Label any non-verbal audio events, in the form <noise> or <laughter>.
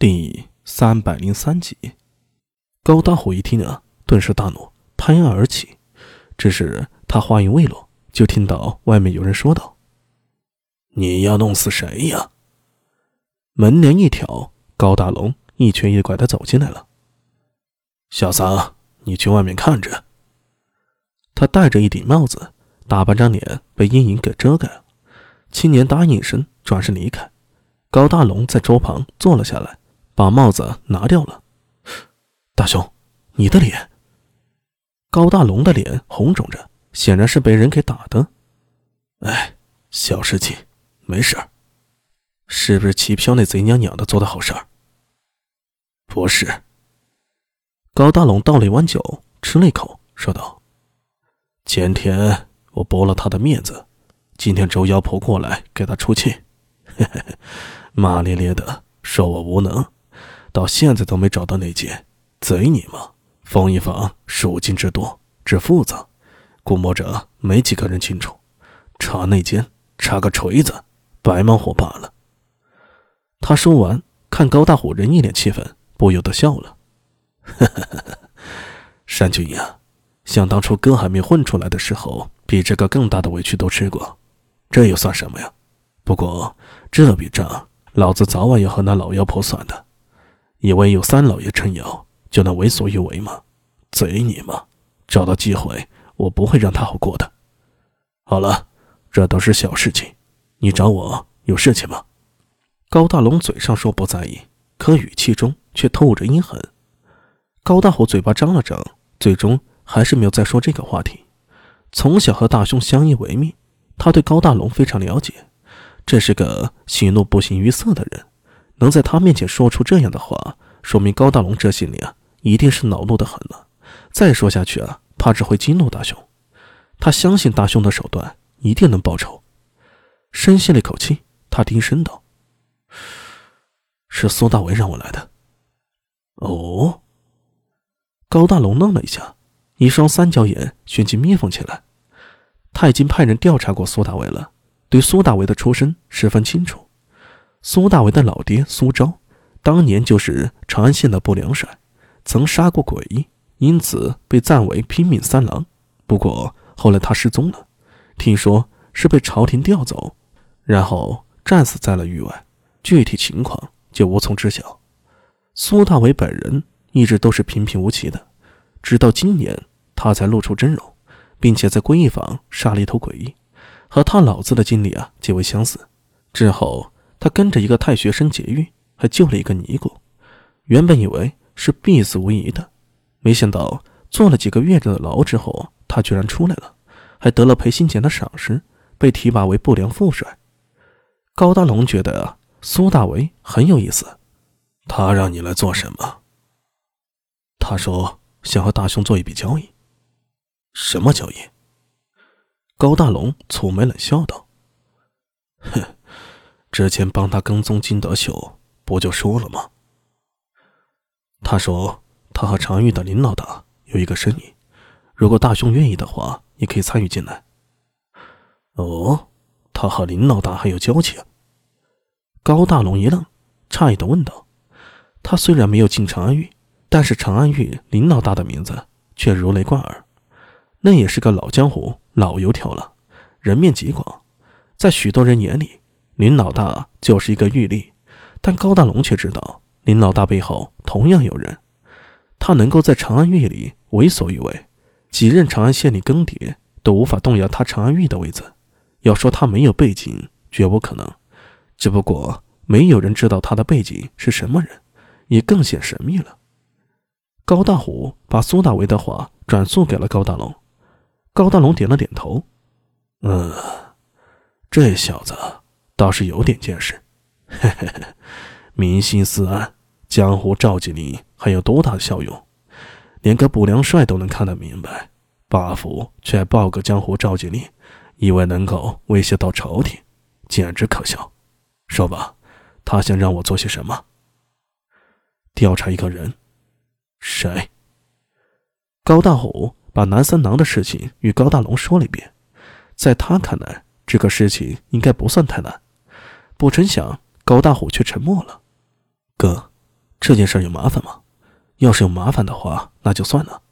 第三百零三集，高大虎一听啊，顿时大怒，拍案而起。只是他话音未落，就听到外面有人说道：“你要弄死谁呀？”门帘一挑，高大龙一瘸一拐的走进来了。小桑，你去外面看着。他戴着一顶帽子，大半张脸被阴影给遮盖了。青年答应一声，转身离开。高大龙在桌旁坐了下来。把帽子拿掉了，大雄，你的脸。高大龙的脸红肿着，显然是被人给打的。哎，小事情，没事儿。是不是齐飘那贼娘娘的做的好事？不是。高大龙倒了一碗酒，吃了一口，说道：“前天我驳了他的面子，今天周妖婆过来给他出气，嘿嘿，<laughs> 骂咧咧的说我无能。”到现在都没找到那件，贼你妈！封一房数金之多之复杂，估摸着没几个人清楚。查内奸，查个锤子，白忙活罢了。他说完，看高大虎人一脸气愤，不由得笑了：“山君呀，想当初哥还没混出来的时候，比这个更大的委屈都吃过，这又算什么呀？不过这笔账，老子早晚要和那老妖婆算的。”以为有三老爷撑腰就能为所欲为吗？贼你妈！找到机会，我不会让他好过的。好了，这都是小事情，你找我有事情吗？高大龙嘴上说不在意，可语气中却透着阴狠。高大虎嘴巴张了张，最终还是没有再说这个话题。从小和大兄相依为命，他对高大龙非常了解，这是个喜怒不形于色的人。能在他面前说出这样的话，说明高大龙这心里啊，一定是恼怒的很了。再说下去啊，怕只会激怒大雄。他相信大雄的手段一定能报仇。深吸了一口气，他低声道：“是苏大为让我来的。”哦。高大龙愣了一下，一双三角眼旋即眯缝起来。他已经派人调查过苏大为了，对苏大为的出身十分清楚。苏大为的老爹苏昭，当年就是长安县的不良帅，曾杀过鬼，因此被赞为拼命三郎。不过后来他失踪了，听说是被朝廷调走，然后战死在了域外，具体情况就无从知晓。苏大为本人一直都是平平无奇的，直到今年他才露出真容，并且在归义坊杀了一头鬼，和他老子的经历啊极为相似。之后。他跟着一个太学生劫狱，还救了一个尼姑。原本以为是必死无疑的，没想到坐了几个月的牢之后，他居然出来了，还得了裴新简的赏识，被提拔为不良副帅。高大龙觉得，苏大为很有意思。他让你来做什么？他说想和大雄做一笔交易。什么交易？高大龙蹙眉冷笑道：“ <laughs> 哼。”之前帮他跟踪金德秀，不就说了吗？他说他和长安玉的林老大有一个生意，如果大雄愿意的话，也可以参与进来。哦，他和林老大还有交情？高大龙一愣，诧异的问道：“他虽然没有进长安狱，但是长安狱林老大的名字却如雷贯耳，那也是个老江湖、老油条了，人面极广，在许多人眼里。”林老大就是一个玉吏，但高大龙却知道林老大背后同样有人。他能够在长安狱里为所欲为，几任长安县令更迭都无法动摇他长安狱的位子。要说他没有背景，绝不可能。只不过没有人知道他的背景是什么人，也更显神秘了。高大虎把苏大为的话转述给了高大龙，高大龙点了点头：“嗯，这小子。”倒是有点见识，嘿嘿嘿，民心思暗，江湖召集令还有多大的效用？连个不良帅都能看得明白，霸府却报个江湖召集令，以为能够威胁到朝廷，简直可笑。说吧，他想让我做些什么？调查一个人，谁？高大虎把南三郎的事情与高大龙说了一遍，在他看来，这个事情应该不算太难。不成想，高大虎却沉默了。哥，这件事有麻烦吗？要是有麻烦的话，那就算了。